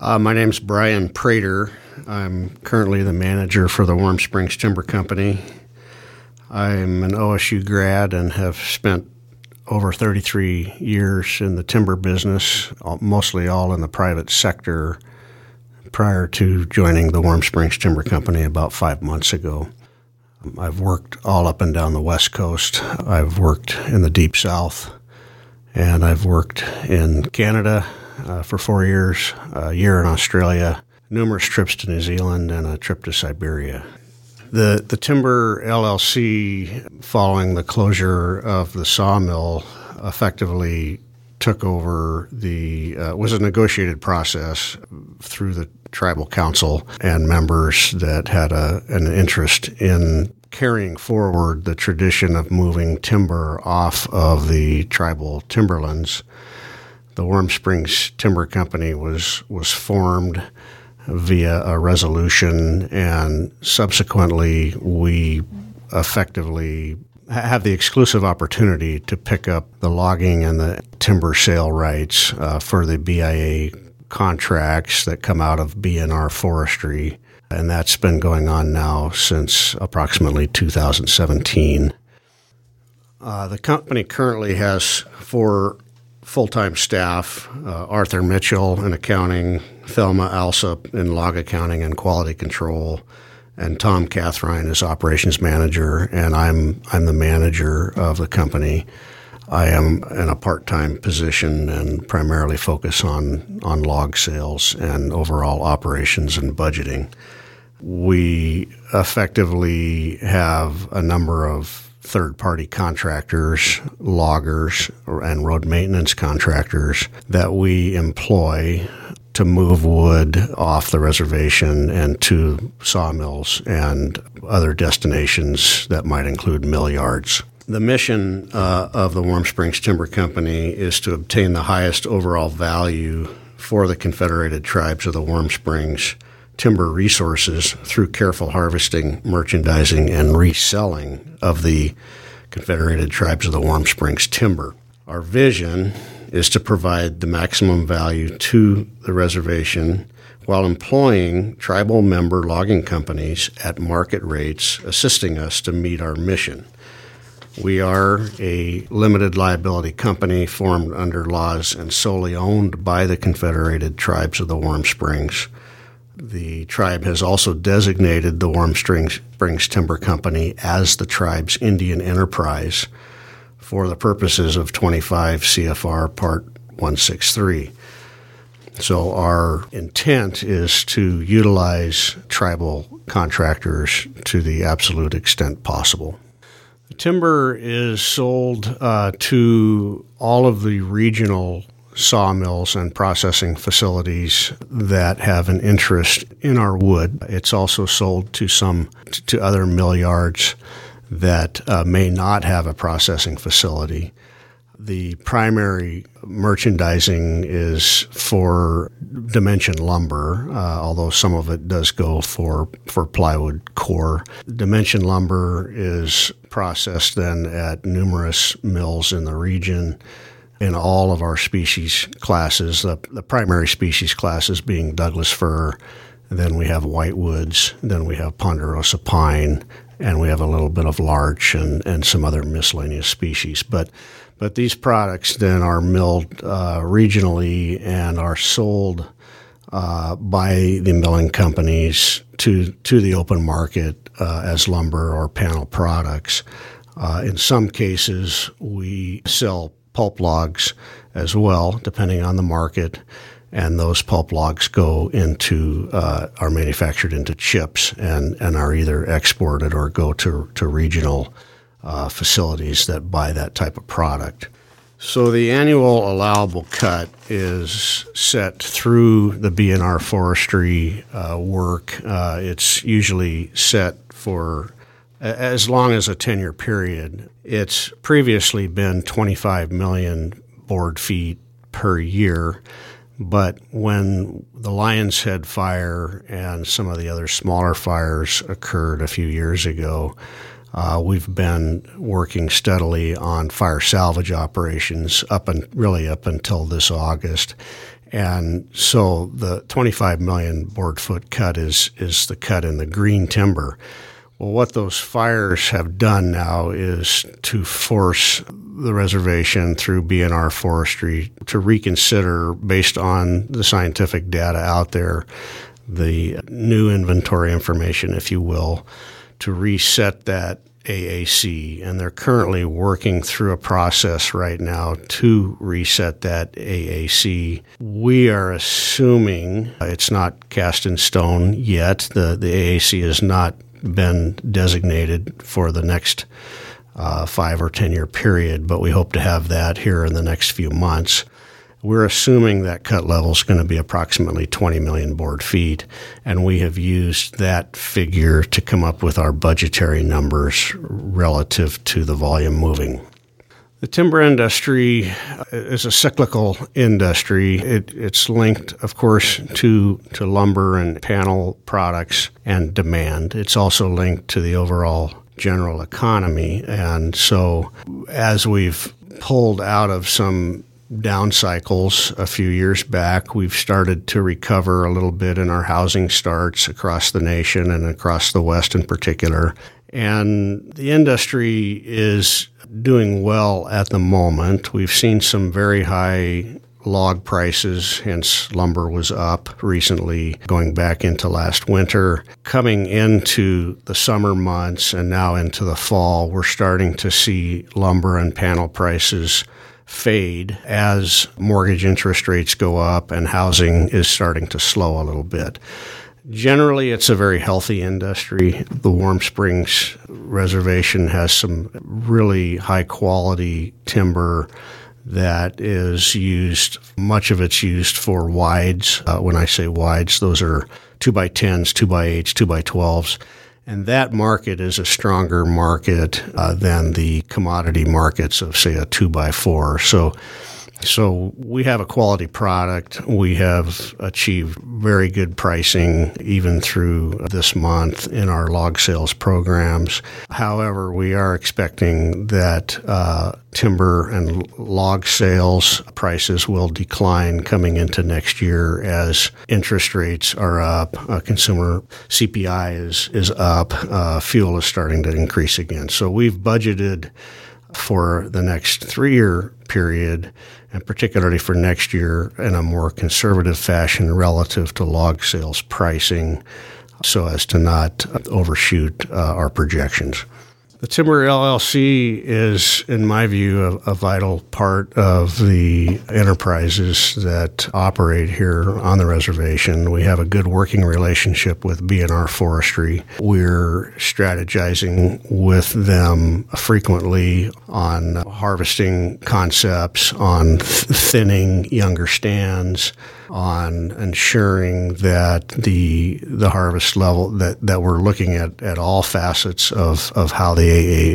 Uh, my name's Brian Prater. I'm currently the manager for the Warm Springs Timber Company. I'm an OSU grad and have spent over 33 years in the timber business, mostly all in the private sector, prior to joining the Warm Springs Timber Company about five months ago. I've worked all up and down the West Coast. I've worked in the Deep South, and I've worked in Canada uh, for four years, a year in Australia, numerous trips to New Zealand, and a trip to Siberia. The, the Timber LLC, following the closure of the sawmill, effectively took over the uh, was a negotiated process through the tribal council and members that had a, an interest in carrying forward the tradition of moving timber off of the tribal timberlands. The Warm Springs Timber Company was was formed via a resolution, and subsequently we effectively have the exclusive opportunity to pick up the logging and the timber sale rights uh, for the BIA contracts that come out of BNR Forestry. And that's been going on now since approximately 2017. Uh, the company currently has four full time staff uh, Arthur Mitchell in accounting, Thelma Alsop in log accounting and quality control, and Tom Cathrine is operations manager, and I'm, I'm the manager of the company. I am in a part time position and primarily focus on, on log sales and overall operations and budgeting. We effectively have a number of third party contractors, loggers, and road maintenance contractors that we employ to move wood off the reservation and to sawmills and other destinations that might include mill yards. The mission uh, of the Warm Springs Timber Company is to obtain the highest overall value for the Confederated Tribes of the Warm Springs timber resources through careful harvesting, merchandising, and reselling of the Confederated Tribes of the Warm Springs timber. Our vision is to provide the maximum value to the reservation while employing tribal member logging companies at market rates, assisting us to meet our mission. We are a limited liability company formed under laws and solely owned by the Confederated Tribes of the Warm Springs. The tribe has also designated the Warm Springs, Timber Company as the tribe's Indian enterprise for the purposes of 25 CFR Part 163. So, our intent is to utilize tribal contractors to the absolute extent possible. Timber is sold uh, to all of the regional sawmills and processing facilities that have an interest in our wood. It's also sold to some to other mill yards that uh, may not have a processing facility. The primary merchandising is for dimension lumber, uh, although some of it does go for, for plywood core. Dimension lumber is processed then at numerous mills in the region in all of our species classes, the, the primary species classes being Douglas fir, then we have whitewoods, then we have ponderosa pine, and we have a little bit of larch and, and some other miscellaneous species. But but these products then are milled uh, regionally and are sold uh, by the milling companies to to the open market uh, as lumber or panel products. Uh, in some cases, we sell pulp logs as well, depending on the market. And those pulp logs go into uh, are manufactured into chips and, and are either exported or go to to regional uh, facilities that buy that type of product. So the annual allowable cut is set through the BNR forestry uh, work. Uh, it's usually set for as long as a 10 year period. It's previously been 25 million board feet per year. But when the Lionshead fire and some of the other smaller fires occurred a few years ago, uh, we've been working steadily on fire salvage operations up and really up until this August. And so the 25 million board foot cut is, is the cut in the green timber. Well, what those fires have done now is to force the reservation through BNR Forestry to reconsider, based on the scientific data out there, the new inventory information, if you will, to reset that AAC, and they're currently working through a process right now to reset that AAC. We are assuming it's not cast in stone yet. The, the AAC has not been designated for the next uh, five or 10 year period, but we hope to have that here in the next few months. We're assuming that cut level is going to be approximately 20 million board feet, and we have used that figure to come up with our budgetary numbers relative to the volume moving. The timber industry uh, is a cyclical industry. It, it's linked, of course, to, to lumber and panel products and demand. It's also linked to the overall general economy. And so, as we've pulled out of some down cycles a few years back. We've started to recover a little bit in our housing starts across the nation and across the West in particular. And the industry is doing well at the moment. We've seen some very high log prices, hence lumber was up recently, going back into last winter. Coming into the summer months and now into the fall, we're starting to see lumber and panel prices fade as mortgage interest rates go up and housing is starting to slow a little bit. Generally, it's a very healthy industry. The Warm Springs Reservation has some really high quality timber that is used, much of it's used for wides. Uh, when I say wides, those are 2 by 10s, 2 by 8s, 2 by 12s and that market is a stronger market uh, than the commodity markets of, say, a two by four. So so we have a quality product. We have achieved very good pricing even through this month in our log sales programs. However, we are expecting that uh, timber and log sales prices will decline coming into next year as interest rates are up, uh, consumer CPI is is up, uh, fuel is starting to increase again. So we've budgeted for the next three year period, and particularly for next year in a more conservative fashion relative to log sales pricing so as to not overshoot uh, our projections. The Timber LLC is, in my view, a, a, vital part of the enterprises that operate here on the reservation. We have a good working relationship with BNR Forestry. We're strategizing with them frequently on harvesting concepts, on th- thinning younger stands, on ensuring that the the harvest level that, that we're looking at at all facets of, of how the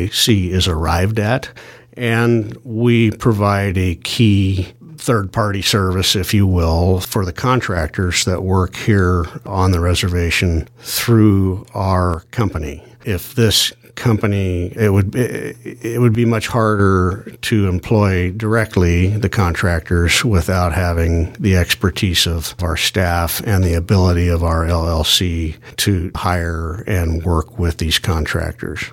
AAC is arrived at. And we provide a key third party service, if you will, for the contractors that work here on the reservation through our company. If this company, it would it would be much harder to employ directly the contractors without having the expertise of our staff and the ability of our LLC to hire and work with these contractors.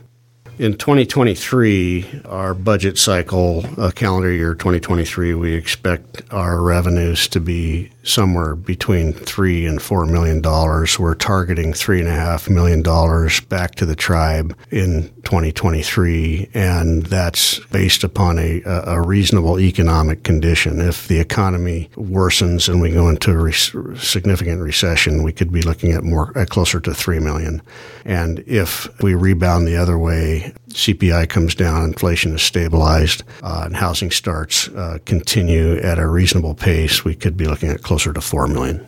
In 2023, our budget cycle, uh, calendar year 2023, we expect our revenues to be somewhere between three and four million dollars. We're targeting three and a half million dollars back to the tribe in 2023, and that's based upon a, a reasonable economic condition. If the economy worsens and we go into a significant recession, we could be looking at more at closer to three million. And if we rebound the other way, CPI comes down, inflation is stabilized, uh, and housing starts uh, continue at a reasonable pace, we could be looking at closer to 4 million.